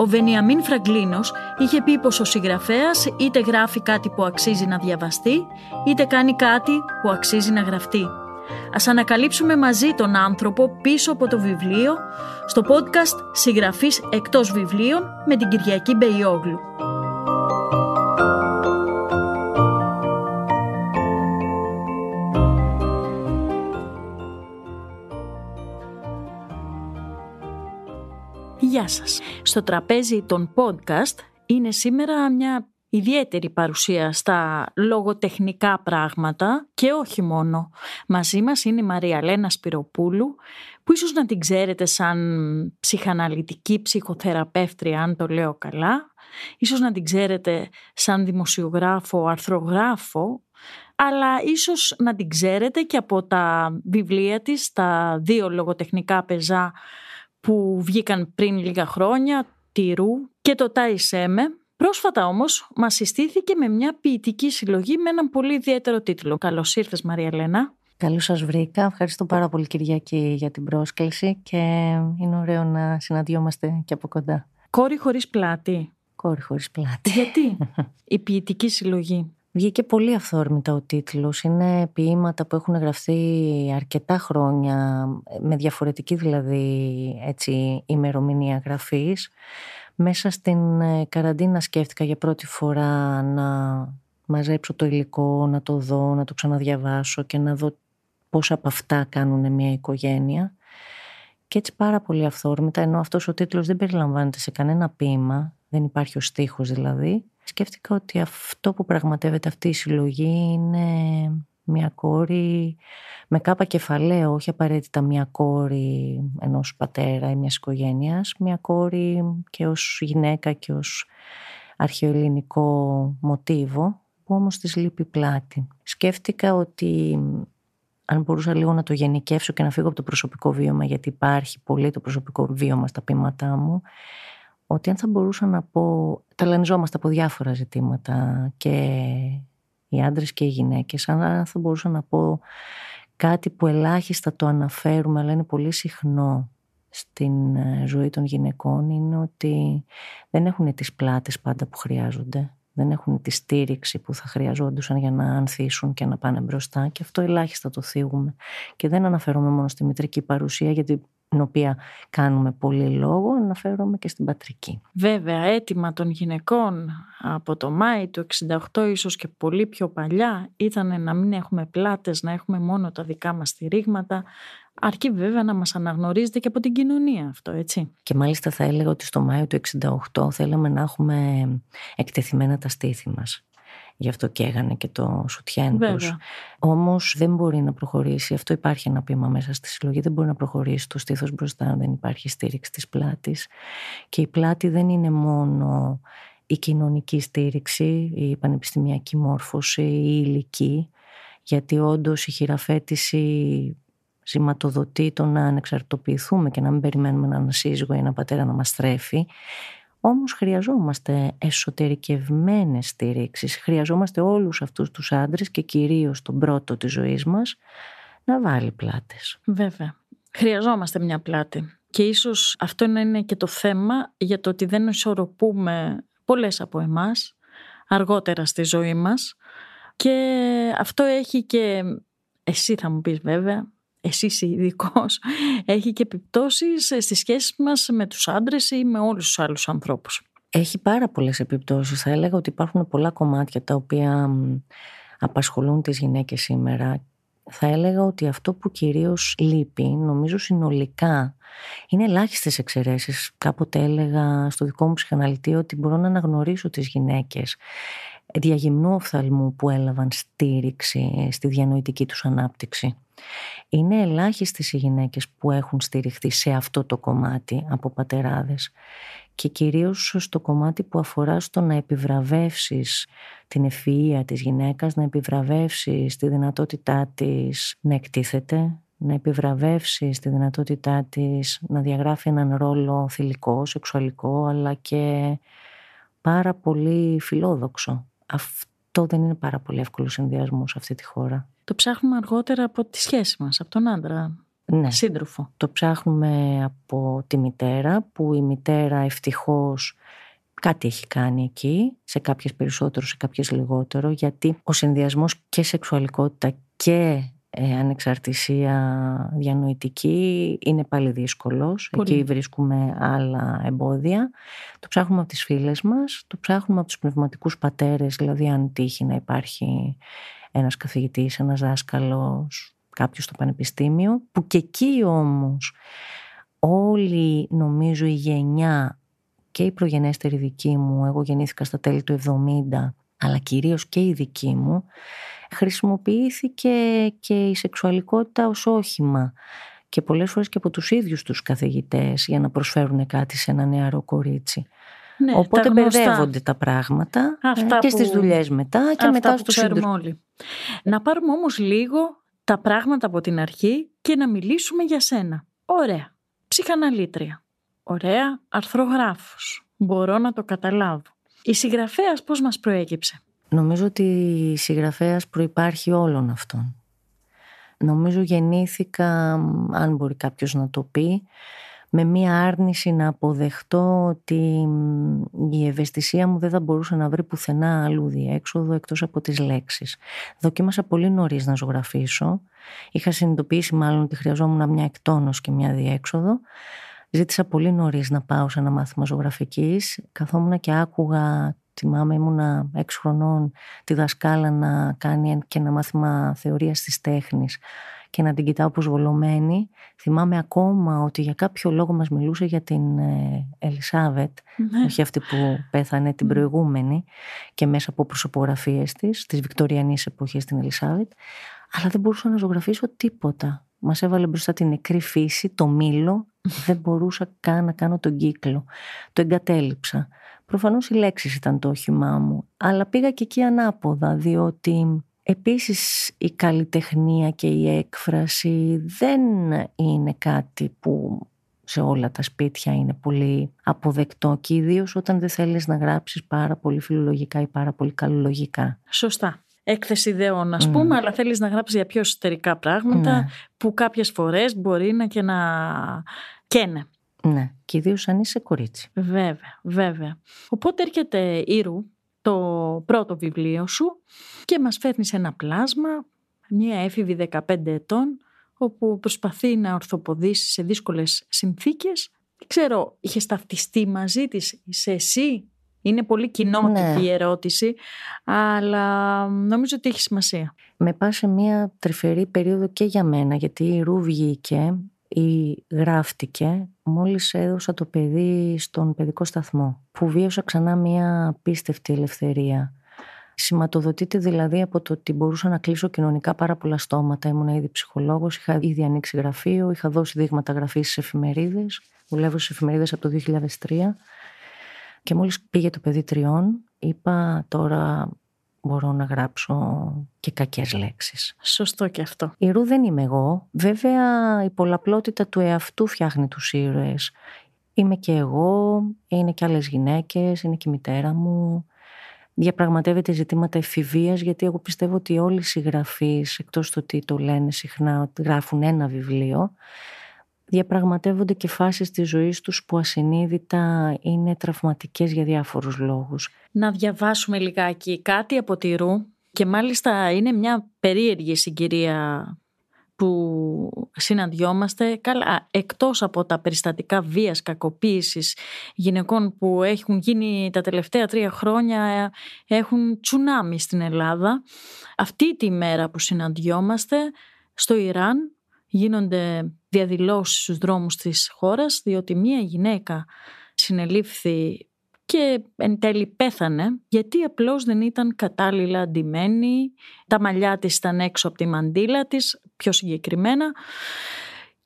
Ο Βενιαμίν Φραγκλίνος είχε πει πως ο συγγραφέας είτε γράφει κάτι που αξίζει να διαβαστεί, είτε κάνει κάτι που αξίζει να γραφτεί. Ας ανακαλύψουμε μαζί τον άνθρωπο πίσω από το βιβλίο στο podcast «Συγγραφής εκτός βιβλίων» με την Κυριακή Μπεϊόγλου. Γεια σας. Στο τραπέζι των podcast είναι σήμερα μια ιδιαίτερη παρουσία στα λογοτεχνικά πράγματα και όχι μόνο. Μαζί μας είναι η Μαρία Λένα Σπυροπούλου που ίσως να την ξέρετε σαν ψυχαναλυτική ψυχοθεραπεύτρια αν το λέω καλά. Ίσως να την ξέρετε σαν δημοσιογράφο, αρθρογράφο αλλά ίσως να την ξέρετε και από τα βιβλία της, τα δύο λογοτεχνικά πεζά που βγήκαν πριν λίγα χρόνια, Τυρού και το Τάισέμε. Πρόσφατα όμως μας συστήθηκε με μια ποιητική συλλογή με έναν πολύ ιδιαίτερο τίτλο. Καλώς ήρθες Μαρία Λένα. Καλώς σας βρήκα. Ευχαριστώ πάρα πολύ Κυριακή για την πρόσκληση και είναι ωραίο να συναντιόμαστε και από κοντά. Κόρη χωρίς πλάτη. Κόρη χωρίς πλάτη. Γιατί; Η ποιητική συλλογή. Βγήκε πολύ αυθόρμητα ο τίτλος. Είναι ποίηματα που έχουν γραφτεί αρκετά χρόνια, με διαφορετική δηλαδή έτσι, ημερομηνία γραφής. Μέσα στην ε, καραντίνα σκέφτηκα για πρώτη φορά να μαζέψω το υλικό, να το δω, να το ξαναδιαβάσω και να δω πώς από αυτά κάνουν μια οικογένεια. Και έτσι πάρα πολύ αυθόρμητα, ενώ αυτός ο τίτλος δεν περιλαμβάνεται σε κανένα ποίημα, δεν υπάρχει ο στίχος δηλαδή, σκέφτηκα ότι αυτό που πραγματεύεται αυτή η συλλογή είναι μια κόρη με κάπα κεφαλαίο, όχι απαραίτητα μια κόρη ενός πατέρα ή μιας οικογένειας, μια κόρη και ως γυναίκα και ως αρχαιοελληνικό μοτίβο, που όμως της λείπει πλάτη. Σκέφτηκα ότι αν μπορούσα λίγο να το γενικεύσω και να φύγω από το προσωπικό βίωμα, γιατί υπάρχει πολύ το προσωπικό βίωμα στα πείματά μου, ότι αν θα μπορούσα να πω, ταλανιζόμαστε από διάφορα ζητήματα και οι άντρες και οι γυναίκες, αν θα μπορούσα να πω κάτι που ελάχιστα το αναφέρουμε αλλά είναι πολύ συχνό στην ε, ζωή των γυναικών είναι ότι δεν έχουν τις πλάτες πάντα που χρειάζονται. Δεν έχουν τη στήριξη που θα χρειαζόντουσαν για να ανθίσουν και να πάνε μπροστά και αυτό ελάχιστα το θίγουμε. Και δεν αναφέρομαι μόνο στη μητρική παρουσία γιατί την οποία κάνουμε πολύ λόγο, αναφέρομαι και στην πατρική. Βέβαια, έτοιμα των γυναικών από το Μάη του 68 ίσως και πολύ πιο παλιά ήταν να μην έχουμε πλάτες, να έχουμε μόνο τα δικά μας στηρίγματα, αρκεί βέβαια να μας αναγνωρίζεται και από την κοινωνία αυτό, έτσι. Και μάλιστα θα έλεγα ότι στο Μάιο του 68 θέλαμε να έχουμε εκτεθειμένα τα στήθη μας. Γι' αυτό και έγανε και το σουτιέν τους. Όμως δεν μπορεί να προχωρήσει. Αυτό υπάρχει ένα πείμα μέσα στη συλλογή. Δεν μπορεί να προχωρήσει το στήθος μπροστά αν δεν υπάρχει στήριξη της πλάτης. Και η πλάτη δεν είναι μόνο η κοινωνική στήριξη, η πανεπιστημιακή μόρφωση, η ηλική, γιατί όντως η χειραφέτηση σηματοδοτεί το να ανεξαρτοποιηθούμε και να μην περιμένουμε έναν σύζυγο ή έναν πατέρα να μας τρέφει όμως χρειαζόμαστε εσωτερικευμένες στήριξεις. Χρειαζόμαστε όλους αυτούς τους άντρες και κυρίως τον πρώτο της ζωής μας να βάλει πλάτες. Βέβαια. Χρειαζόμαστε μια πλάτη. Και ίσως αυτό είναι και το θέμα για το ότι δεν ισορροπούμε πολλές από εμάς αργότερα στη ζωή μας και αυτό έχει και εσύ θα μου πεις βέβαια εσύ είσαι ειδικός, έχει και επιπτώσεις στις σχέσεις μας με τους άντρες ή με όλους τους άλλους ανθρώπους. Έχει πάρα πολλές επιπτώσεις. Θα έλεγα ότι υπάρχουν πολλά κομμάτια τα οποία απασχολούν τις γυναίκες σήμερα Θα έλεγα ότι αυτό που κυρίως λείπει, νομίζω συνολικά, είναι ελάχιστες εξαιρέσεις. Κάποτε έλεγα στο δικό μου ψυχαναλυτή ότι μπορώ να αναγνωρίσω τις γυναίκες διαγυμνού οφθαλμού που έλαβαν στήριξη στη διανοητική τους ανάπτυξη. Είναι ελάχιστες οι γυναίκες που έχουν στηριχθεί σε αυτό το κομμάτι από πατεράδες και κυρίως στο κομμάτι που αφορά στο να επιβραβεύσεις την ευφυΐα της γυναίκας, να επιβραβεύσεις τη δυνατότητά της να εκτίθεται, να επιβραβεύσεις τη δυνατότητά της να διαγράφει έναν ρόλο θηλυκό, σεξουαλικό, αλλά και πάρα πολύ φιλόδοξο. Αυτό δεν είναι πάρα πολύ εύκολος συνδυασμός σε αυτή τη χώρα. Το ψάχνουμε αργότερα από τη σχέση μας, από τον άντρα ναι. σύντροφο. Το ψάχνουμε από τη μητέρα, που η μητέρα ευτυχώς κάτι έχει κάνει εκεί, σε κάποιες περισσότερο, σε κάποιες λιγότερο, γιατί ο συνδυασμός και σεξουαλικότητα και ε, ανεξαρτησία διανοητική είναι πάλι δύσκολος. Εκεί βρίσκουμε άλλα εμπόδια. Το ψάχνουμε από τις φίλες μας, το ψάχνουμε από τους πνευματικούς πατέρες, δηλαδή αν τύχει να υπάρχει ένας καθηγητής, ένας δάσκαλος, κάποιος στο πανεπιστήμιο, που και εκεί όμως όλη νομίζω η γενιά και η προγενέστερη δική μου, εγώ γεννήθηκα στα τέλη του 70, αλλά κυρίως και η δική μου, χρησιμοποιήθηκε και η σεξουαλικότητα ως όχημα και πολλές φορές και από τους ίδιους τους καθηγητές για να προσφέρουν κάτι σε ένα νεαρό κορίτσι. Ναι, Οπότε μπερδεύονται τα πράγματα ε, Αυτά και που... στις δουλειές μετά και μετά στο ξέρουμε όλοι. Να πάρουμε όμως λίγο τα πράγματα από την αρχή και να μιλήσουμε για σένα. Ωραία. Ψυχαναλήτρια. Ωραία. Αρθρογράφος. Μπορώ να το καταλάβω. Η συγγραφέας πώς μας προέκυψε; Νομίζω ότι η συγγραφέας προϋπάρχει όλων αυτών. Νομίζω γεννήθηκα, αν μπορεί κάποιος να το πει, με μία άρνηση να αποδεχτώ ότι η ευαισθησία μου δεν θα μπορούσε να βρει πουθενά αλλού διέξοδο εκτός από τις λέξεις. Δοκίμασα πολύ νωρίς να ζωγραφίσω. Είχα συνειδητοποιήσει μάλλον ότι χρειαζόμουν μια εκτόνωση και μια διέξοδο. Ζήτησα πολύ νωρίς να πάω σε ένα μάθημα ζωγραφικής. Καθόμουν και άκουγα Θυμάμαι ήμουνα έξι χρονών τη δασκάλα να κάνει και ένα μάθημα θεωρίας της τέχνης και να την κοιτάω όπως βολωμένη. Θυμάμαι ακόμα ότι για κάποιο λόγο μας μιλούσε για την ε, Ελισάβετ, ναι. όχι αυτή που πέθανε την προηγούμενη και μέσα από προσωπογραφίες της, της Βικτοριανής εποχής την Ελισάβετ, αλλά δεν μπορούσα να ζωγραφίσω τίποτα. Μας έβαλε μπροστά την νεκρή φύση, το μήλο, δεν μπορούσα καν να κάνω τον κύκλο. Το εγκατέλειψα. Προφανώς οι λέξεις ήταν το όχημά μου, αλλά πήγα και εκεί ανάποδα, διότι επίσης η καλλιτεχνία και η έκφραση δεν είναι κάτι που σε όλα τα σπίτια είναι πολύ αποδεκτό και ιδίως όταν δεν θέλεις να γράψεις πάρα πολύ φιλολογικά ή πάρα πολύ καλολογικά. Σωστά. Έκθεση ιδεών, ας πούμε, αλλά θέλεις να γράψεις για πιο εσωτερικά πράγματα ναι. που κάποιες φορές μπορεί να και να καίνε. Ναι, και ιδίως αν είσαι κορίτσι. Βέβαια, βέβαια. Οπότε έρχεται η Ρου, το πρώτο βιβλίο σου και μας φέρνεις ένα πλάσμα, μια έφηβη 15 ετών, όπου προσπαθεί να ορθοποδήσει σε δύσκολες συνθήκες. Δεν ξέρω, είχες ταυτιστεί μαζί της, είσαι εσύ, είναι πολύ κοινότυπη ναι. η ερώτηση, αλλά νομίζω ότι έχει σημασία. Με πάσε μια τρυφερή περίοδο και για μένα, γιατί η Ρου βγήκε ή γράφτηκε μόλις έδωσα το παιδί στον παιδικό σταθμό που βίωσα ξανά μια πίστευτη ελευθερία. Σηματοδοτείται δηλαδή από το ότι μπορούσα να κλείσω κοινωνικά πάρα πολλά στόματα. Ήμουν ήδη ψυχολόγος, είχα ήδη ανοίξει γραφείο, είχα δώσει δείγματα γραφής σε εφημερίδες. Δουλεύω σε εφημερίδες από το 2003 και μόλις πήγε το παιδί τριών είπα τώρα μπορώ να γράψω και κακές λέξεις. Σωστό και αυτό. Η Ρου δεν είμαι εγώ. Βέβαια η πολλαπλότητα του εαυτού φτιάχνει τους ήρωες. Είμαι και εγώ, είναι και άλλες γυναίκες, είναι και η μητέρα μου. Διαπραγματεύεται ζητήματα εφηβείας γιατί εγώ πιστεύω ότι όλοι οι συγγραφείς εκτός του ότι το λένε συχνά ότι γράφουν ένα βιβλίο διαπραγματεύονται και φάσεις της ζωής τους που ασυνείδητα είναι τραυματικές για διάφορους λόγους. Να διαβάσουμε λιγάκι κάτι από τη Ρου και μάλιστα είναι μια περίεργη συγκυρία που συναντιόμαστε καλά, εκτός από τα περιστατικά βίας, κακοποίησης γυναικών που έχουν γίνει τα τελευταία τρία χρόνια έχουν τσουνάμι στην Ελλάδα. Αυτή τη μέρα που συναντιόμαστε Στο Ιράν γίνονται διαδηλώσεις στους δρόμους της χώρας διότι μία γυναίκα συνελήφθη και εν τέλει πέθανε γιατί απλώς δεν ήταν κατάλληλα αντιμένη, τα μαλλιά της ήταν έξω από τη μαντήλα της, πιο συγκεκριμένα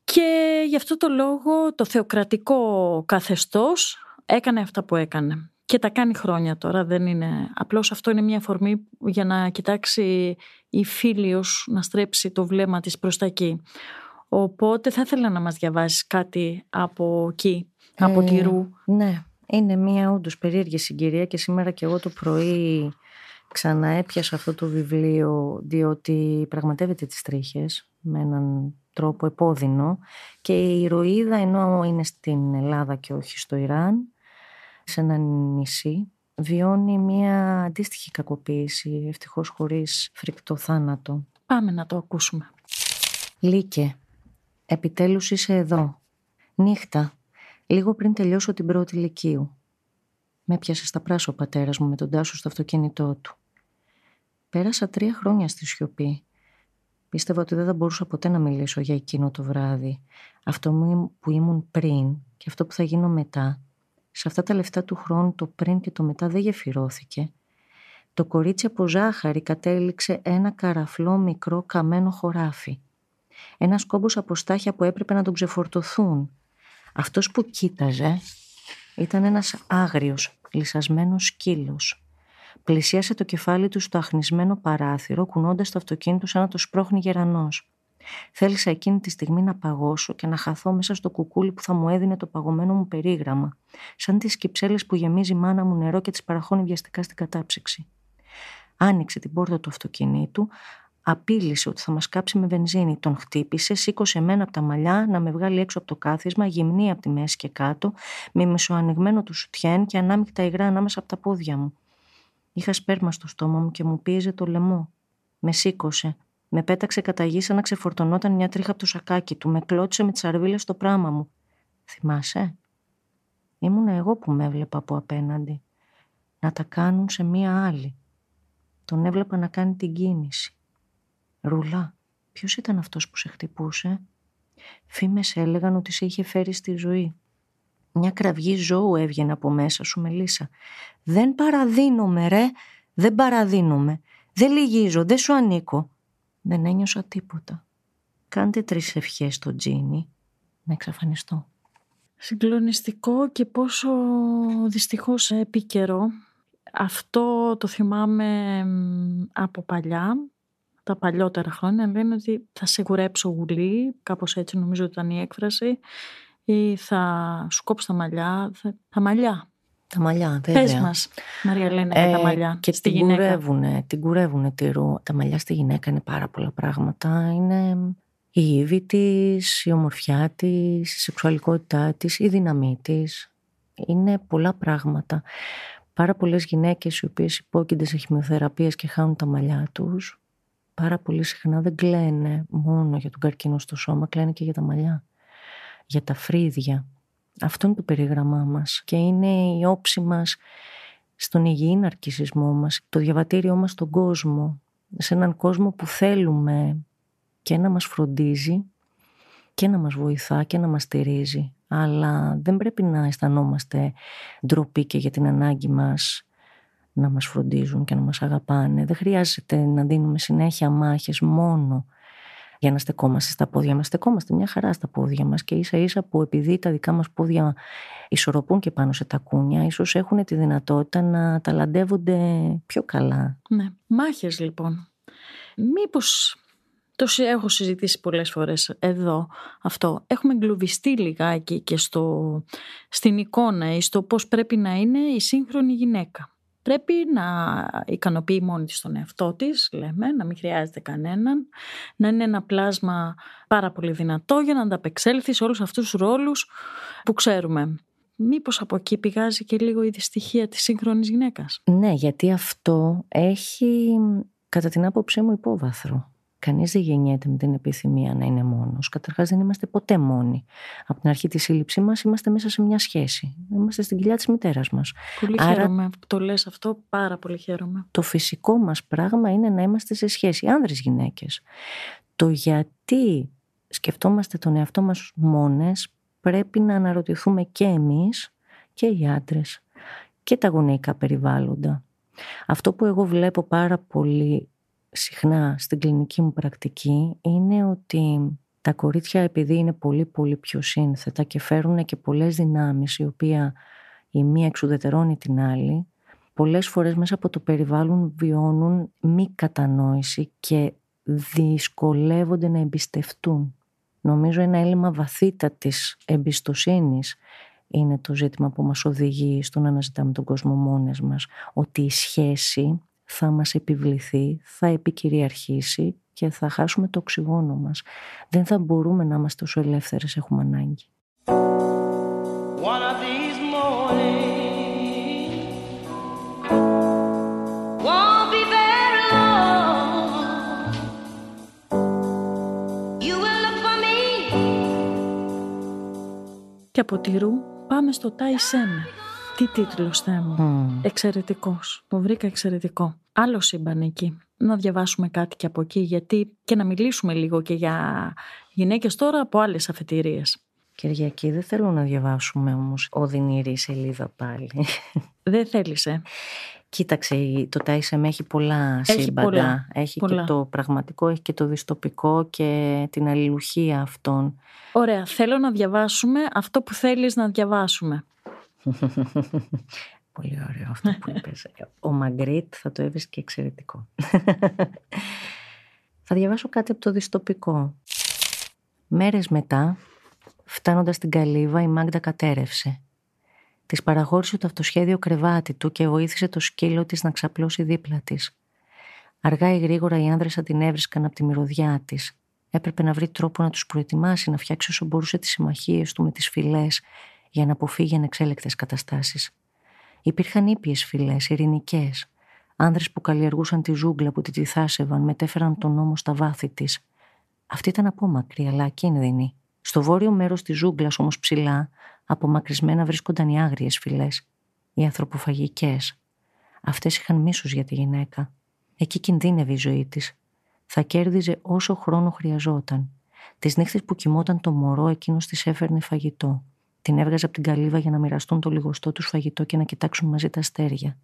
και γι' αυτό το λόγο το θεοκρατικό καθεστώς έκανε αυτά που έκανε και τα κάνει χρόνια τώρα, δεν είναι απλώς αυτό είναι μια αφορμή για να κοιτάξει η Φίλιος να στρέψει το βλέμμα της προς τα εκεί. Οπότε θα ήθελα να μας διαβάσεις κάτι από εκεί, από ε, τη Ρου. Ναι, είναι μια όντως περίεργη συγκυρία και σήμερα και εγώ το πρωί ξαναέπιασα αυτό το βιβλίο διότι πραγματεύεται τις τρίχες με έναν τρόπο επώδυνο και η ηρωίδα ενώ είναι στην Ελλάδα και όχι στο Ιράν σε ένα νησί βιώνει μια αντίστοιχη κακοποίηση ευτυχώς χωρίς φρικτό θάνατο. Πάμε να το ακούσουμε. Λίκε, επιτέλους είσαι εδώ. Νύχτα, λίγο πριν τελειώσω την πρώτη λυκείου. Με πιάσε στα πράσο ο πατέρας μου με τον τάσο στο αυτοκίνητό του. Πέρασα τρία χρόνια στη σιωπή. Πίστευα ότι δεν θα μπορούσα ποτέ να μιλήσω για εκείνο το βράδυ. Αυτό που ήμουν πριν και αυτό που θα γίνω μετά. Σε αυτά τα λεφτά του χρόνου το πριν και το μετά δεν γεφυρώθηκε. Το κορίτσι από ζάχαρη κατέληξε ένα καραφλό μικρό καμένο χωράφι. Ένας κόμπος από στάχια που έπρεπε να τον ξεφορτωθούν. Αυτός που κοίταζε ήταν ένας άγριος, λυσασμένος σκύλος. Πλησίασε το κεφάλι του στο αχνισμένο παράθυρο, κουνώντας το αυτοκίνητο σαν να το σπρώχνει γερανός. Θέλησα εκείνη τη στιγμή να παγώσω και να χαθώ μέσα στο κουκούλι που θα μου έδινε το παγωμένο μου περίγραμμα, σαν τις κυψέλες που γεμίζει η μάνα μου νερό και τις παραχώνει βιαστικά στην κατάψυξη. Άνοιξε την πόρτα του αυτοκινήτου, απείλησε ότι θα μας κάψει με βενζίνη. Τον χτύπησε, σήκωσε εμένα από τα μαλλιά να με βγάλει έξω από το κάθισμα, γυμνή από τη μέση και κάτω, με μισοανοιγμένο του σουτιέν και ανάμεικτα υγρά ανάμεσα από τα πόδια μου. Είχα σπέρμα στο στόμα μου και μου πίεζε το λαιμό. Με σήκωσε. Με πέταξε κατά γη σαν να ξεφορτωνόταν μια τρίχα από το σακάκι του. Με κλώτησε με τις αρβίλες στο πράμα μου. Θυμάσαι; Ήμουν εγώ που με έβλεπα από απέναντι. Να τα κάνουν σε μία άλλη. Τον έβλεπα να κάνει την κίνηση. Ρουλά, ποιος ήταν αυτός που σε χτυπούσε; Φήμες έλεγαν ότι σε είχε φέρει στη ζωή. Μια κραυγή ζώου έβγαινε από μέσα σου, Μελίσσα. Δεν παραδίνομαι, ρε. Δεν παραδίνομαι. Δεν λυγίζω, δεν σου ανήκω. Δεν ένιωσα τίποτα. Κάντε τρεις ευχές στο Τζίνι να εξαφανιστώ. Συγκλονιστικό και πόσο δυστυχώς επίκαιρο. Αυτό το θυμάμαι από παλιά τα παλιότερα χρόνια λένε ότι θα σε γουρέψω γουλή, κάπως έτσι νομίζω ότι ήταν η έκφραση, ή θα σου κόψω τα μαλλιά, θα... τα μαλλιά. Τα μαλλιά, βέβαια. Πες μας, Μαρία Λένα, για τα ε, μαλλιά και στη την γυναίκα. Κουρεύουνε, την κουρεύουνε τη ρου. Τα μαλλιά στη γυναίκα είναι πάρα πολλά πράγματα. Είναι η ύβη της, η ομορφιά της, η σεξουαλικότητά της, η δύναμή της. Είναι πολλά πράγματα. Πάρα πολλές γυναίκες οι οποίες υπόκεινται σε χημειοθεραπείες και χάνουν τα μαλλιά τους πάρα πολύ συχνά δεν κλαίνε μόνο για τον καρκίνο στο σώμα, κλαίνε και για τα μαλλιά, για τα φρύδια. Αυτό είναι το περίγραμμά μας και είναι η όψη μας στον υγιή ναρκισισμό μας, το διαβατήριό μας στον κόσμο, σε έναν κόσμο που θέλουμε και να μας φροντίζει και να μας βοηθά και να μας στηρίζει. Αλλά δεν πρέπει να αισθανόμαστε ντροπή και για την ανάγκη μας να μας φροντίζουν και να μας αγαπάνε. Δεν χρειάζεται να δίνουμε συνέχεια μάχες μόνο για να στεκόμαστε στα πόδια μας. Στεκόμαστε μια χαρά στα πόδια μας και ίσα ίσα που επειδή τα δικά μας πόδια ισορροπούν και πάνω σε τα κούνια, ίσως έχουν τη δυνατότητα να ταλαντεύονται πιο καλά. Ναι. Μάχες λοιπόν. Μήπως το έχω συζητήσει πολλές φορές εδώ αυτό. Έχουμε εγκλωβιστεί λιγάκι και στο, στην εικόνα ή στο πώς πρέπει να είναι η σύγχρονη γυναίκα πρέπει να ικανοποιεί μόνη της τον εαυτό της, λέμε, να μην χρειάζεται κανέναν, να είναι ένα πλάσμα πάρα πολύ δυνατό για να ανταπεξέλθει σε όλους αυτούς τους ρόλους που ξέρουμε. Μήπως από εκεί πηγάζει και λίγο η δυστυχία της σύγχρονης γυναίκας; Ναι, γιατί αυτό έχει κατά την άποψή μου υπόβαθρο. Κανείς δεν γεννιέται με την επιθυμία να είναι μόνος. Καταρχάς, δεν είμαστε ποτέ μόνοι. Από την αρχή της σύλληψή μας είμαστε μέσα σε μια σχέση. Είμαστε στην κοιλιά της μητέρας μας. Πολύ Άρα, χαίρομαι που το λες αυτό. Πάρα πολύ χαίρομαι. Το φυσικό μας πράγμα είναι να είμαστε σε σχέση. Άνδρες γυναίκες. Το γιατί γιατί σκεφτόμαστε τον εαυτό μας μόνες, πρέπει να αναρωτηθούμε και εμείς και οι άντρες και τα γονεϊκά περιβάλλοντα. Αυτό που εγώ βλέπω πάρα πολύ συχνά στην κλινική μου πρακτική είναι ότι τα κορίτσια επειδή είναι πολύ πολύ πιο σύνθετα και φέρουν και πολλές δυνάμεις η οποία η μία εξουδετερώνει την άλλη πολλές φορές μέσα από το περιβάλλον βιώνουν μη κατανόηση και δυσκολεύονται να εμπιστευτούν. Νομίζω ένα έλλειμμα βαθύτατης εμπιστοσύνης είναι το ζήτημα που μας οδηγεί στο να αναζητάμε τον κόσμο μόνες μας. Ότι η σχέση θα μας επιβληθεί, θα επικυριαρχήσει και θα χάσουμε το οξυγόνο μας. Δεν θα μπορούμε να είμαστε όσο ελεύθερες έχουμε ανάγκη. Και από τη Ρου πάμε στο Τάι Σέμε. Τι τίτλος Θεέ μου. Mm. Εξαιρετικός. Το βρήκα εξαιρετικό. Άλλο σύμπαν εκεί. Να διαβάσουμε κάτι και από εκεί γιατί και να μιλήσουμε λίγο και για γυναίκες τώρα από άλλες αφετηρίες. Κυριακή, δεν θέλω να διαβάσουμε όμως οδυνηρή σελίδα πάλι. Δεν θέλεις, ε. Κοίταξε, το με έχει πολλά έχει σύμπαντα. Πολλά, έχει και το πραγματικό, έχει και το δυστοπικό και την αλληλουχία αυτών. Ωραία, θέλω να διαβάσουμε αυτό που θέλεις να διαβάσουμε. Πολύ ωραίο αυτό που είπες. Ο Μαγκρίτ θα το έβρισκε εξαιρετικό. θα διαβάσω κάτι από το δυστοπικό. Μέρες μετά, φτάνοντας στην Καλύβα, η Μάγδα κατέρευσε. Της παραχώρησε το αυτοσχέδιο κρεβάτι του και βοήθησε το σκύλο της να ξαπλώσει δίπλα της. Αργά ή γρήγορα οι άνδρες θα την έβρισκαν από τη μυρωδιά της. Έπρεπε να βρει τρόπο να τους προετοιμάσει, να φτιάξει όσο μπορούσε τις συμμαχίες του με τις φυλές για να αποφύγει ανεξέλεκτες καταστάσεις. Υπήρχαν ήπιες φυλές, ειρηνικές. Άνδρες που καλλιεργούσαν τη ζούγκλα που τη τυθάσευαν, μετέφεραν τον νόμο στα βάθη της. Αυτή ήταν απόμακρη, αλλά ακίνδυνη. Στο βόρειο μέρος της ζούγκλας, όμως ψηλά, απομακρυσμένα βρίσκονταν οι άγριες φυλές, οι ανθρωποφαγικές. Αυτές είχαν μίσος για τη γυναίκα. Εκεί κινδύνευε η ζωή της. Θα κέρδιζε όσο χρόνο χρειαζόταν. Τις νύχτες που κοιμόταν το μωρό, εκείνος της έφερνε φαγητό. Την έβγαζε από την καλύβα για να μοιραστούν το λιγοστό του φαγητό και να κοιτάξουν μαζί τα αστέρια.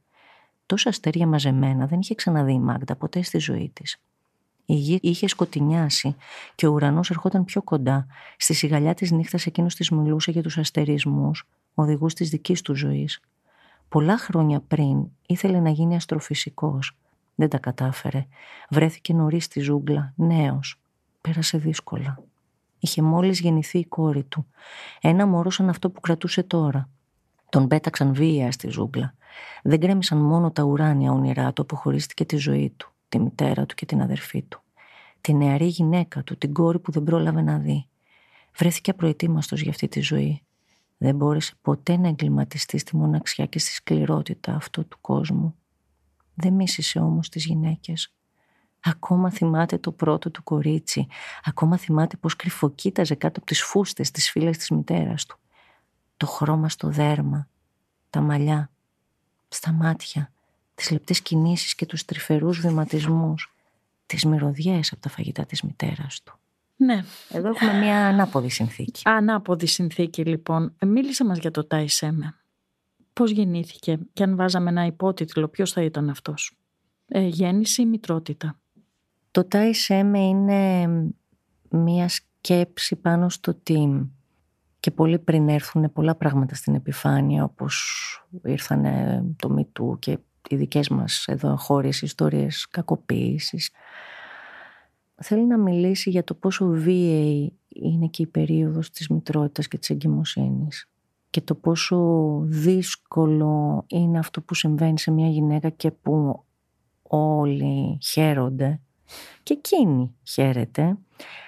Τόσα αστέρια μαζεμένα δεν είχε ξαναδεί η Μάγδα ποτέ στη ζωή της. Η γη είχε σκοτεινιάσει και ο ουρανός ερχόταν πιο κοντά. Στη σιγαλιά της νύχτας εκείνος της μιλούσε για τους αστερισμούς, οδηγούς της δικής του ζωής. Πολλά χρόνια πριν ήθελε να γίνει αστροφυσικός. Δεν τα κατάφερε. Βρέθηκε νωρίς στη ζούγκλα, νέος. Πέρασε δύσκολα. Είχε μόλις γεννηθεί η κόρη του. Ένα μωρό σαν αυτό που κρατούσε τώρα. Τον πέταξαν βία στη ζούγκλα. Δεν γκρέμισαν μόνο τα ουράνια όνειρά του, αποχωρίστηκε τη ζωή του τη μητέρα του και την αδερφή του. Τη νεαρή γυναίκα του, την κόρη που δεν πρόλαβε να δει. Βρέθηκε απροετοίμαστος για αυτή τη ζωή. Δεν μπόρεσε ποτέ να εγκληματιστεί στη μοναξιά και στη σκληρότητα αυτού του κόσμου. Δεν μίσησε όμως τις γυναίκες. Ακόμα θυμάται το πρώτο του κορίτσι. Ακόμα θυμάται πως κρυφοκοίταζε κάτω από τις φούστες της φίλες της μητέρας του. Το χρώμα στο δέρμα, τα μαλλιά, στα μάτια, τις λεπτές κινήσεις και τους τρυφερούς βηματισμούς, τις μυρωδιές από τα φαγητά της μητέρας του. Ναι. Εδώ έχουμε μια ανάποδη συνθήκη. Ανάποδη συνθήκη λοιπόν. Μίλησε μας για το Τάισέμε. Πώς γεννήθηκε και αν βάζαμε ένα υπότιτλο ποιος θα ήταν αυτός; Ε, γέννηση ή μητρότητα; Το Τάισέμε είναι μια σκέψη πάνω στο τι και πολύ πριν έρθουν πολλά πράγματα στην επιφάνεια όπως ήρθαν το Μητού και οι δικές μας εδώ χώρες ιστορίες κακοποίησης. Θέλει να μιλήσει για το πόσο βίαιη είναι και η περίοδος της μητρότητας και της εγκυμοσύνης και το πόσο δύσκολο είναι αυτό που συμβαίνει σε μια γυναίκα και που όλοι χαίρονται και εκείνη χαίρεται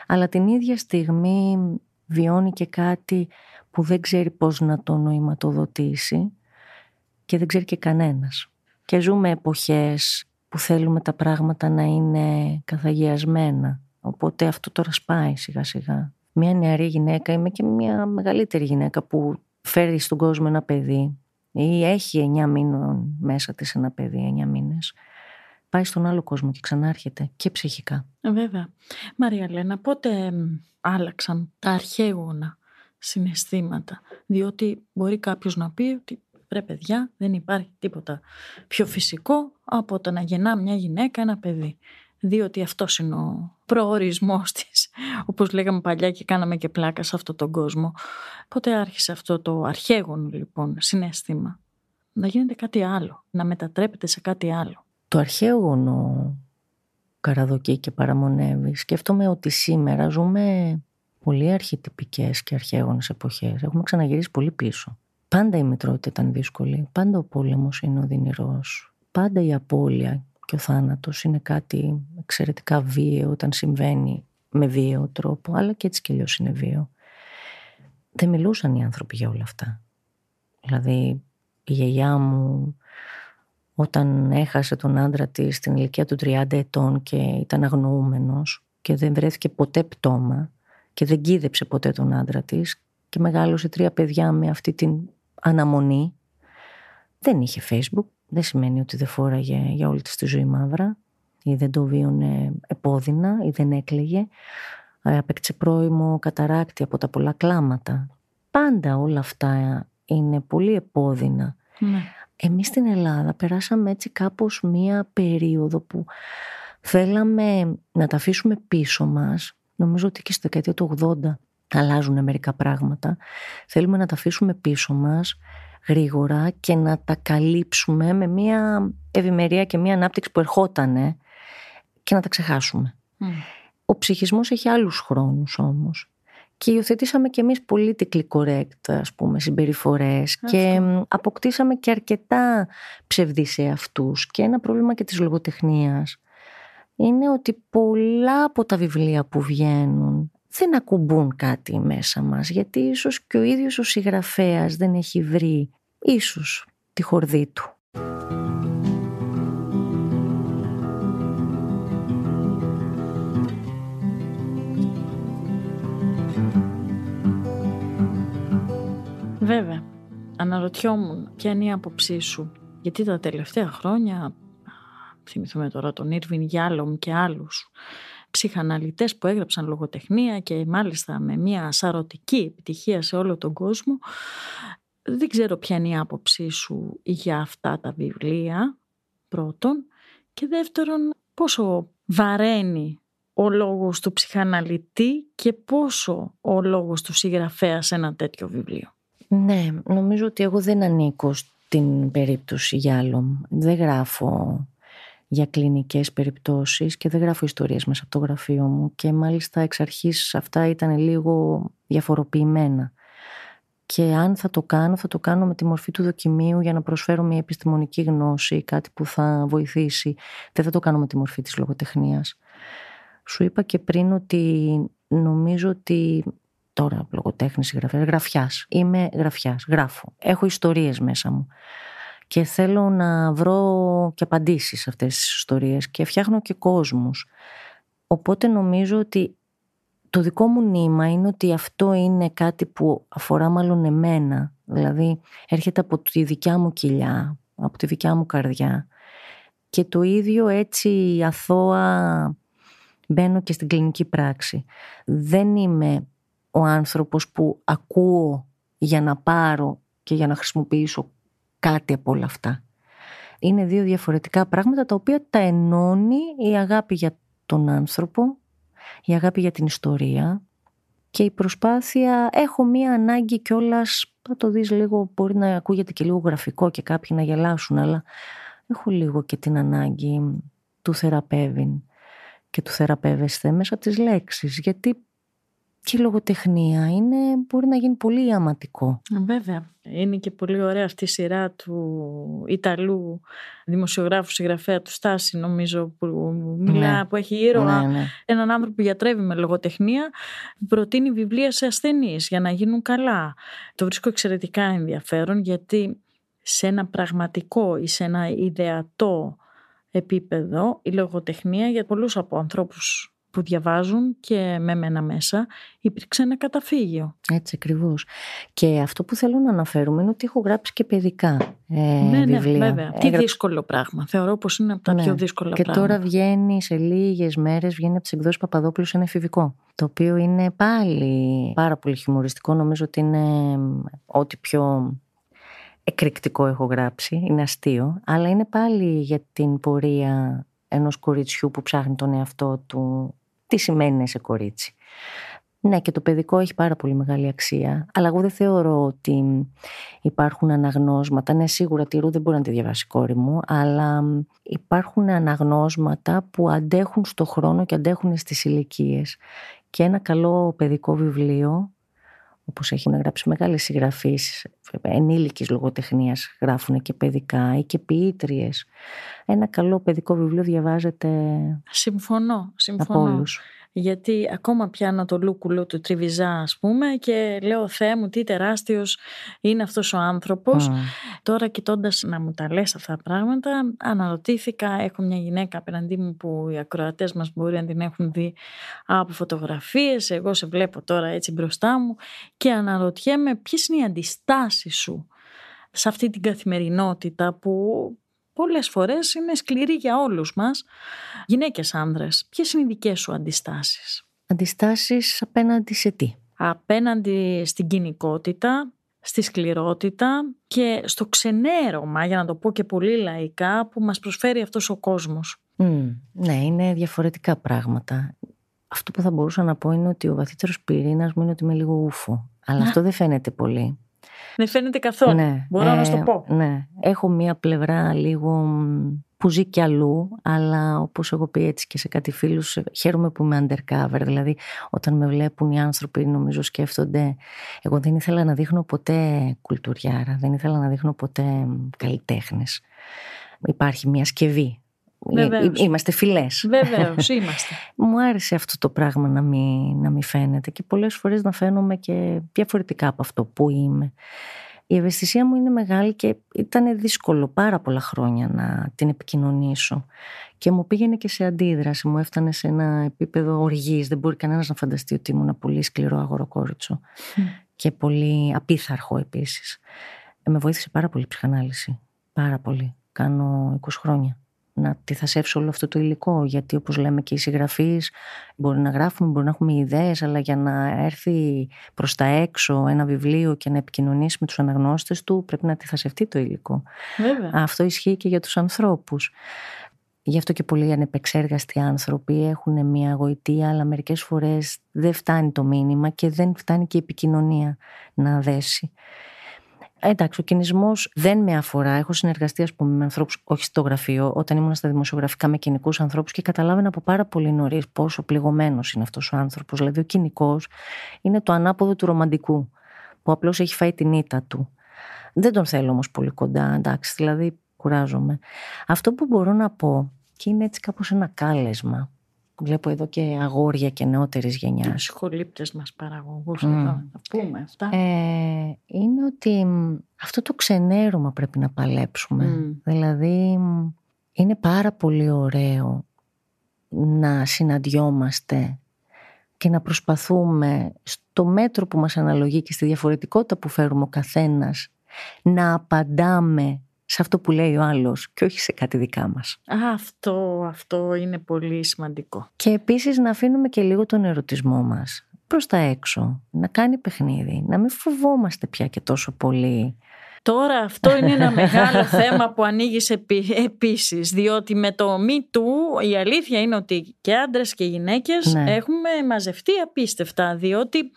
αλλά την ίδια στιγμή βιώνει και κάτι που δεν ξέρει πώς να το νοηματοδοτήσει και δεν ξέρει και κανένας και ζούμε εποχές που θέλουμε τα πράγματα να είναι καθαγιασμένα. Οπότε αυτό τώρα σπάει σιγά σιγά. Μια νεαρή γυναίκα, είμαι και μια μεγαλύτερη γυναίκα που φέρει στον κόσμο ένα παιδί ή έχει εννιά μήνων μέσα της ένα παιδί, εννιά μήνες. Πάει στον άλλο κόσμο και ξανάρχεται και ψυχικά. Ε, βέβαια. Μαρία Λένα, πότε άλλαξαν τα αρχαίγωνα συναισθήματα, διότι μπορεί κάποιος να πει ότι ρε παιδιά δεν υπάρχει τίποτα πιο φυσικό από το να γεννά μια γυναίκα ένα παιδί διότι αυτός είναι ο προορισμός της, όπως λέγαμε παλιά και κάναμε και πλάκα σε αυτόν τον κόσμο. Πότε άρχισε αυτό το αρχαίγον λοιπόν συνέστημα; Να γίνεται κάτι άλλο, να μετατρέπεται σε κάτι άλλο. Το αρχαίγωνο καραδοκεί και παραμονεύει. Σκέφτομαι ότι σήμερα ζούμε πολύ αρχιτυπικές και αρχαίγονες εποχές. Έχουμε ξαναγυρίσει πολύ πίσω. Πάντα η μητρότητα ήταν δύσκολη. Πάντα ο πόλεμος είναι οδυνηρός. Πάντα η απώλεια και ο θάνατος είναι κάτι εξαιρετικά βίαιο όταν συμβαίνει με βίαιο τρόπο, αλλά και έτσι κι αλλιώς είναι βίαιο. Δεν μιλούσαν οι άνθρωποι για όλα αυτά. Δηλαδή η γιαγιά μου όταν έχασε τον άντρα της στην ηλικία του 30 ετών και ήταν αγνοούμενος και δεν βρέθηκε ποτέ πτώμα και δεν κίδεψε ποτέ τον άντρα της και μεγάλωσε τρία παιδιά με αυτή την αναμονή. Δεν είχε facebook, δεν σημαίνει ότι δεν φόραγε για όλη της τη ζωή μαύρα ή δεν το βίωνε επώδυνα ή δεν έκλαιγε. Ε, απέκτησε πρώιμο καταράκτη από τα πολλά κλάματα. Πάντα όλα αυτά είναι πολύ επώδυνα. Ναι. Εμείς στην Ελλάδα περάσαμε έτσι κάπως μία περίοδο που θέλαμε να τα αφήσουμε πίσω μας. Νομίζω ότι και στη δεκαετία του 80 αλλάζουν μερικά πράγματα. Θέλουμε να τα αφήσουμε πίσω μας γρήγορα και να τα καλύψουμε με μια ευημερία και μια ανάπτυξη που ερχότανε και να τα ξεχάσουμε. Ο ψυχισμός έχει άλλους χρόνους όμως. Και υιοθετήσαμε κι εμείς politically correct, ας πούμε, συμπεριφορές και αποκτήσαμε και αρκετά ψευδείς σε αυτούς. Και ένα πρόβλημα και της λογοτεχνίας είναι ότι πολλά από τα βιβλία που βγαίνουν δεν ακουμπούν κάτι μέσα μας γιατί ίσως και ο ίδιος ο συγγραφέας δεν έχει βρει ίσως τη χορδή του. Βέβαια, αναρωτιόμουν ποια είναι η άποψή σου γιατί τα τελευταία χρόνια θυμηθούμε τώρα τον Ήρβιν Γιάλομ και άλλους ψυχαναλυτές που έγραψαν λογοτεχνία και μάλιστα με μια σαρωτική επιτυχία σε όλο τον κόσμο. Δεν ξέρω ποια είναι η άποψή σου για αυτά τα βιβλία, πρώτον. Και δεύτερον, πόσο βαραίνει ο λόγος του ψυχαναλυτή και πόσο ο λόγος του συγγραφέα σε ένα τέτοιο βιβλίο. Ναι, νομίζω ότι εγώ δεν ανήκω στην περίπτωση Γιάλομ. Δεν γράφω για κλινικές περιπτώσεις και δεν γράφω ιστορίες μέσα από το γραφείο μου και μάλιστα εξ αρχής αυτά ήταν λίγο διαφοροποιημένα. Και αν θα το κάνω, θα το κάνω με τη μορφή του δοκιμίου για να προσφέρω μια επιστημονική γνώση, κάτι που θα βοηθήσει. Δεν θα το κάνω με τη μορφή της λογοτεχνίας. Σου είπα και πριν ότι νομίζω ότι τώρα λογοτέχνης, συγγραφέας, γραφιάς. Είμαι γραφιάς, γράφω. Έχω ιστορίες μέσα μου και θέλω να βρω και απαντήσεις σε αυτές τις ιστορίες και φτιάχνω και κόσμους. Οπότε νομίζω ότι το δικό μου νήμα είναι ότι αυτό είναι κάτι που αφορά μάλλον εμένα, δηλαδή έρχεται από τη δικιά μου κοιλιά, από τη δικιά μου καρδιά και το ίδιο έτσι αθώα μπαίνω και στην κλινική πράξη. Δεν είμαι ο άνθρωπος που ακούω για να πάρω και για να χρησιμοποιήσω κάτι από όλα αυτά. Είναι δύο διαφορετικά πράγματα τα οποία τα ενώνει η αγάπη για τον άνθρωπο, η αγάπη για την ιστορία και η προσπάθεια, έχω μία ανάγκη κιόλας, θα το δεις λίγο, μπορεί να ακούγεται και λίγο γραφικό και κάποιοι να γελάσουν, αλλά έχω λίγο και την ανάγκη του θεραπεύειν και του θεραπεύεσθε μέσα από τις λέξεις, γιατί και η λογοτεχνία είναι, μπορεί να γίνει πολύ αματικό. Βέβαια. Είναι και πολύ ωραία αυτή η σειρά του Ιταλού δημοσιογράφου συγγραφέα του Στάση νομίζω που μιλά, ναι. που έχει ήρωα ναι, ναι. έναν άνθρωπο που γιατρεύει με λογοτεχνία προτείνει βιβλία σε ασθενείς για να γίνουν καλά. Το βρίσκω εξαιρετικά ενδιαφέρον γιατί σε ένα πραγματικό ή σε ένα ιδεατό επίπεδο η λογοτεχνία για πολλούς από ανθρώπους που διαβάζουν και με μένα μέσα υπήρξε ένα καταφύγιο. Έτσι ακριβώς. Και αυτό που θέλω να αναφέρουμε είναι ότι έχω γράψει και παιδικά. ε, ναι, ναι, βιβλία. βέβαια. Τι δύσκολο πράγμα. Θεωρώ πως είναι από τα Ναι. πιο δύσκολα Και πράγματα. τώρα βγαίνει σε λίγες μέρες, βγαίνει από τις εκδόσεις Παπαδόπουλου σε ένα εφηβικό. Το οποίο είναι πάλι πάρα πολύ χιουμοριστικό. Νομίζω ότι είναι μ, ό,τι πιο εκρηκτικό έχω γράψει. Είναι αστείο. Αλλά είναι πάλι για την πορεία ενός κοριτσιού που ψάχνει τον εαυτό του. Τι σημαίνει να είσαι κορίτσι; Ναι, και το παιδικό έχει πάρα πολύ μεγάλη αξία. Αλλά εγώ δεν θεωρώ ότι υπάρχουν αναγνώσματα. Ναι, σίγουρα τη Ρου δεν μπορεί να τη διαβάσει η κόρη μου, αλλά μ, υπάρχουν αναγνώσματα που αντέχουν στο χρόνο και αντέχουν στις ηλικίες. Και ένα καλό παιδικό βιβλίο, όπως έχουν γράψει μεγάλες συγγραφείς, ενήλικης λογοτεχνίας γράφουν και παιδικά ή και ποιήτριες. Ένα καλό παιδικό βιβλίο διαβάζεται Συμφωνώ, από συμφωνώ. όλους. Γιατί ακόμα πιάνω το λούκουλο του Τριβιζά ας πούμε και λέω Θεέ μου τι τεράστιος είναι αυτός ο άνθρωπος. Μμ. Τώρα κοιτώντας να μου τα λες αυτά τα πράγματα αναρωτήθηκα, έχω μια γυναίκα απέναντί μου που οι ακροατές μας μπορεί να την έχουν δει από φωτογραφίες, εγώ σε βλέπω τώρα έτσι μπροστά μου και αναρωτιέμαι ποιες είναι οι αντιστάσεις σου σε αυτή την καθημερινότητα που πολλές φορές είναι σκληρή για όλους μας, γυναίκες άνδρες. Ποιες είναι οι δικές σου αντιστάσεις; Αντιστάσεις απέναντι σε τι; απέναντι στην κοινικότητα, στη σκληρότητα και στο ξενέρωμα, για να το πω και πολύ λαϊκά, που μας προσφέρει αυτός ο κόσμος. Μμ, ναι, είναι διαφορετικά πράγματα. Αυτό που θα μπορούσα να πω είναι ότι ο βαθύτερος πυρήνας μου είναι ότι είμαι λίγο ούφο. Αλλά αυτό δεν φαίνεται πολύ. Δεν φαίνεται καθόλου. Ναι, Μπορώ να ε, σου το πω. Ναι. Έχω μία πλευρά λίγο μ, που ζει κι αλλού, αλλά όπως έχω πει έτσι και σε κάτι φίλους, ε, χαίρομαι που είμαι undercover. Δηλαδή, όταν με βλέπουν οι άνθρωποι, νομίζω σκέφτονται. Εγώ δεν ήθελα να δείχνω ποτέ κουλτουριάρα, δεν ήθελα να δείχνω ποτέ καλλιτέχνες. Υπάρχει μια σκευή. Βεβαίως. Εί- Είμαστε φιλές. Βεβαίως, είμαστε. Μου άρεσε αυτό το πράγμα να μην, να μην φαίνεται και πολλές φορές να φαίνομαι και διαφορετικά από αυτό που είμαι. Η ευαισθησία μου είναι μεγάλη και ήταν δύσκολο πάρα πολλά χρόνια να την επικοινωνήσω. Και μου πήγαινε και σε αντίδραση, μου έφτανε σε ένα επίπεδο οργής. Δεν μπορεί κανένας να φανταστεί ότι ήμουν πολύ σκληρό αγοροκόριτσο και πολύ απίθαρχο επίσης. Ε, με βοήθησε πάρα πολύ η ψυχανάλυση. Πάρα πολύ. Κάνω 20 χρόνια να τυθασεύσω όλο αυτό το υλικό. Γιατί όπως λέμε και οι συγγραφείς μπορεί να γράφουμε, μπορεί να έχουμε ιδέες, αλλά για να έρθει προς τα έξω ένα βιβλίο και να επικοινωνήσει με τους αναγνώστες του πρέπει να τυθασευτεί το υλικό. Βέβαια. Αυτό ισχύει και για τους ανθρώπους. Γι' αυτό και πολλοί ανεπεξέργαστοι άνθρωποι έχουν μια γοητεία, αλλά μερικές φορές δεν φτάνει το μήνυμα και δεν φτάνει και η επικοινωνία να δέσει. Εντάξει, ο κινησμός δεν με αφορά. Έχω συνεργαστεί, ας πούμε, με ανθρώπους, όχι στο γραφείο, όταν ήμουν στα δημοσιογραφικά με κοινικού ανθρώπους και καταλάβαινα από πάρα πολύ νωρίς πόσο πληγωμένος είναι αυτός ο άνθρωπος. Δηλαδή, ο κοινικό είναι το ανάποδο του ρομαντικού, που απλώς έχει φάει την ήττα του. Δεν τον θέλω όμως πολύ κοντά, εντάξει, δηλαδή κουράζομαι. Αυτό που μπορώ να πω, και είναι έτσι κάπως ένα κάλεσμα, βλέπω εδώ και αγόρια και νεότερης γενιάς, Σχολήπτες μας παραγωγούς Μμ. εδώ. Θα πούμε αυτά. ε, είναι ότι μ, αυτό το ξενέρωμα πρέπει να παλέψουμε. Μμ. Δηλαδή μ, είναι πάρα πολύ ωραίο να συναντιόμαστε και να προσπαθούμε στο μέτρο που μας αναλογεί και στη διαφορετικότητα που φέρουμε ο καθένας να απαντάμε σε αυτό που λέει ο άλλος και όχι σε κάτι δικά μας. Α, αυτό, αυτό είναι πολύ σημαντικό. Και επίσης να αφήνουμε και λίγο τον ερωτισμό μας προς τα έξω, να κάνει παιχνίδι, να μην φοβόμαστε πια και τόσο πολύ. Τώρα αυτό είναι ένα μεγάλο θέμα που ανοίγεις επί, επίσης, διότι με το Me Too η αλήθεια είναι ότι και άντρες και γυναίκες Ναι. έχουμε μαζευτεί απίστευτα, διότι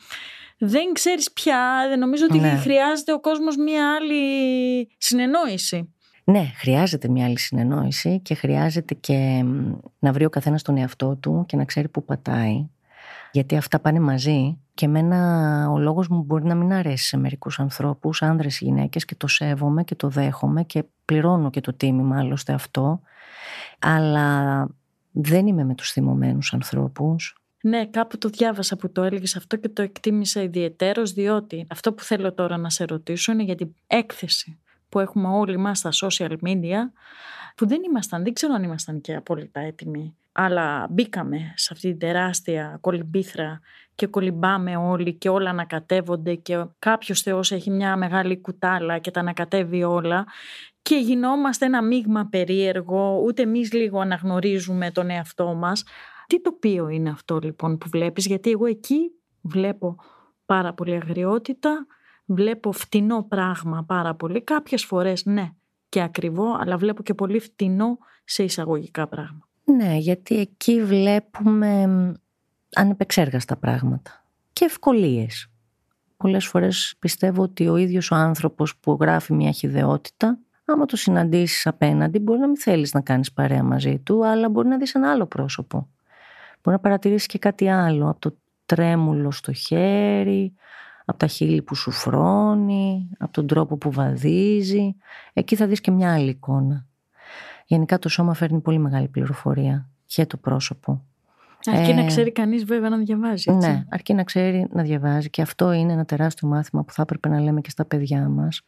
δεν ξέρεις πια, δεν νομίζω ότι Ναι. χρειάζεται ο κόσμος μία άλλη συνεννόηση. Ναι, χρειάζεται μια άλλη συνεννόηση και χρειάζεται και μ, να βρει ο καθένας τον εαυτό του και να ξέρει που πατάει. Γιατί αυτά πάνε μαζί και εμένα ο λόγος μου μπορεί να μην αρέσει σε μερικούς ανθρώπους, άνδρες ή γυναίκες και το σέβομαι και το δέχομαι και πληρώνω και το τίμημα άλλωστε αυτό. Αλλά δεν είμαι με τους θυμωμένους ανθρώπους. Ναι, κάπου το διάβασα που το έλεγες αυτό και το εκτίμησα ιδιαιτέρως, διότι αυτό που θέλω τώρα να σε ρωτήσω είναι για την έκθεση που έχουμε όλοι μας στα social media, που δεν ήμασταν, δεν ξέρω αν ήμασταν και απόλυτα έτοιμοι αλλά μπήκαμε σε αυτή την τεράστια κολυμπήθρα και κολυμπάμε όλοι και όλα ανακατεύονται και κάποιος θεός έχει μια μεγάλη κουτάλα και τα ανακατεύει όλα και γινόμαστε ένα μείγμα περίεργο, ούτε εμείς λίγο αναγνωρίζουμε τον εαυτό μας. Τι τοπίο είναι αυτό λοιπόν που βλέπεις, γιατί εγώ εκεί βλέπω πάρα πολύ αγριότητα, βλέπω φτηνό πράγμα πάρα πολύ, κάποιες φορές ναι και ακριβό, αλλά βλέπω και πολύ φτηνό σε εισαγωγικά πράγματα. Ναι, γιατί εκεί βλέπουμε ανεπεξέργαστα πράγματα και ευκολίες. Πολλές φορές πιστεύω ότι ο ίδιος ο άνθρωπος που γράφει μια χιδεότητα, άμα το συναντήσεις απέναντι, μπορεί να μην θέλεις να κάνεις παρέα μαζί του, αλλά μπορεί να δεις ένα άλλο πρόσωπο. Μπορεί να παρατηρήσεις και κάτι άλλο, από το τρέμουλο στο χέρι, από τα χείλη που σου φρώνει, από τον τρόπο που βαδίζει. Εκεί θα δεις και μια άλλη εικόνα. Γενικά το σώμα φέρνει πολύ μεγάλη πληροφορία για το πρόσωπο. Αρκεί ε, να ξέρει κανείς βέβαια να διαβάζει. Έτσι. Ναι, αρκεί να ξέρει να διαβάζει. Και αυτό είναι ένα τεράστιο μάθημα που θα έπρεπε να λέμε και στα παιδιά μας.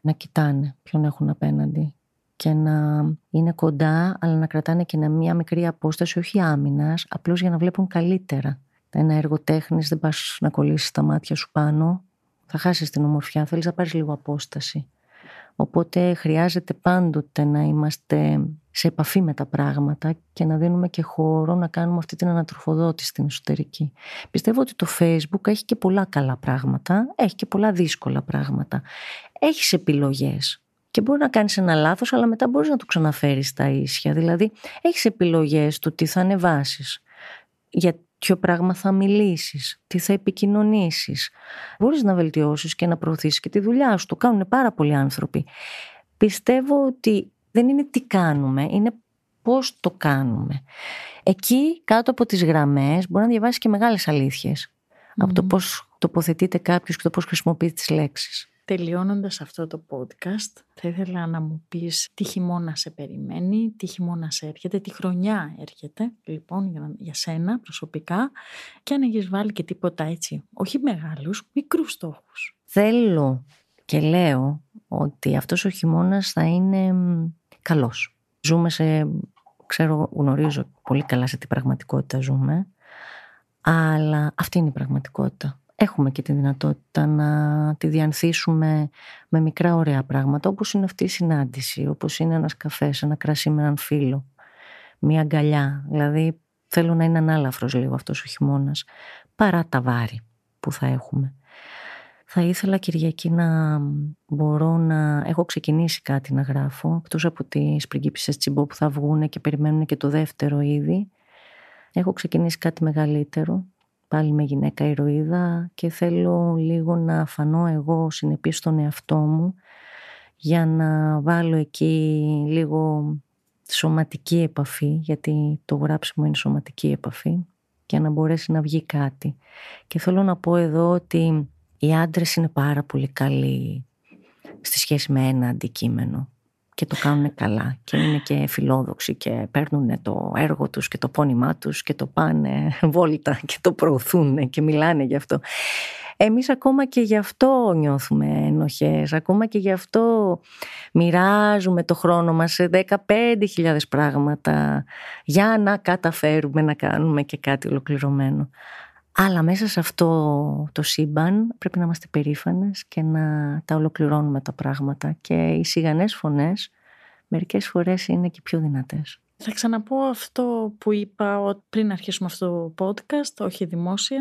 Να κοιτάνε ποιον έχουν απέναντι. Και να είναι κοντά, αλλά να κρατάνε και μια μικρή απόσταση, όχι άμυνας, απλώς για να βλέπουν καλύτερα. Ένα έργο τέχνης, δεν πας να κολλήσεις τα μάτια σου πάνω. Θα χάσεις την ομορφιά. Θέλεις να πάρεις λίγο απόσταση. Οπότε χρειάζεται πάντοτε να είμαστε σε επαφή με τα πράγματα και να δίνουμε και χώρο να κάνουμε αυτή την ανατροφοδότηση στην εσωτερική. Πιστεύω ότι το Facebook έχει και πολλά καλά πράγματα, έχει και πολλά δύσκολα πράγματα. Έχεις επιλογές και μπορεί να κάνεις ένα λάθος αλλά μετά μπορείς να το ξαναφέρεις στα ίσια. Δηλαδή έχεις επιλογές του τι θα ανεβάσεις. Για ποιο πράγμα θα μιλήσεις, τι θα επικοινωνήσεις. Μπορείς να βελτιώσεις και να προωθήσεις και τη δουλειά σου. Το κάνουν πάρα πολλοί άνθρωποι. Πιστεύω ότι δεν είναι τι κάνουμε, είναι πώς το κάνουμε. Εκεί κάτω από τις γραμμές μπορεί να διαβάσεις και μεγάλες αλήθειες. Από το πώς τοποθετείται κάποιος και το πώς χρησιμοποιεί τις λέξεις. Τελειώνοντας αυτό το podcast, θα ήθελα να μου πεις τι χειμώνα σε περιμένει, τι χειμώνα σε έρχεται, τι χρονιά έρχεται, λοιπόν, για, για σένα προσωπικά και αν έχεις βάλει και τίποτα έτσι, όχι μεγάλους, μικρούς στόχους. Θέλω και λέω ότι αυτός ο χειμώνας θα είναι καλός. Ζούμε σε, ξέρω, γνωρίζω πολύ καλά σε τι πραγματικότητα ζούμε, αλλά αυτή είναι η πραγματικότητα έχουμε και τη δυνατότητα να τη διανθίσουμε με μικρά ωραία πράγματα όπως είναι αυτή η συνάντηση, όπως είναι ένας καφές, ένα κρασί με έναν φίλο, μια αγκαλιά. Δηλαδή θέλω να είναι ανάλαφρος λίγο αυτός ο χειμώνας παρά τα βάρη που θα έχουμε. Θα ήθελα Κυριακή να μπορώ να... Έχω ξεκινήσει κάτι να γράφω, εκτός από τις πριγκίπισσες τσιμπό που θα βγουν και περιμένουν και το δεύτερο ήδη. Έχω ξεκινήσει κάτι μεγαλύτερο πάλι με γυναίκα ηρωίδα και θέλω λίγο να φανώ εγώ συνεπής στον εαυτό μου για να βάλω εκεί λίγο σωματική επαφή γιατί το γράψιμο είναι σωματική επαφή και να μπορέσει να βγει κάτι. Και θέλω να πω εδώ ότι οι άντρες είναι πάρα πολύ καλοί στη σχέση με ένα αντικείμενο και το κάνουν καλά και είναι και φιλόδοξοι και παίρνουν το έργο τους και το πόνημά τους και το πάνε βόλτα και το προωθούν και μιλάνε γι' αυτό. Εμείς ακόμα και γι' αυτό νιώθουμε ενοχές, ακόμα και γι' αυτό μοιράζουμε το χρόνο μας σε 15.000 πράγματα για να καταφέρουμε να κάνουμε και κάτι ολοκληρωμένο. Αλλά μέσα σε αυτό το σύμπαν πρέπει να είμαστε περήφανες και να τα ολοκληρώνουμε τα πράγματα. Και οι σιγανές φωνές μερικές φορές είναι και πιο δυνατές. Θα ξαναπώ αυτό που είπα πριν αρχίσουμε αυτό το podcast, όχι δημόσια,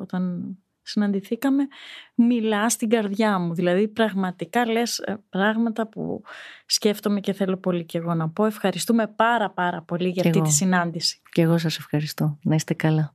όταν συναντηθήκαμε, μιλά στην καρδιά μου. Δηλαδή πραγματικά λες ε, πράγματα που σκέφτομαι και θέλω πολύ και εγώ να πω. Ευχαριστούμε πάρα πάρα πολύ για αυτή τη συνάντηση. Και εγώ σας ευχαριστώ. Να είστε καλά.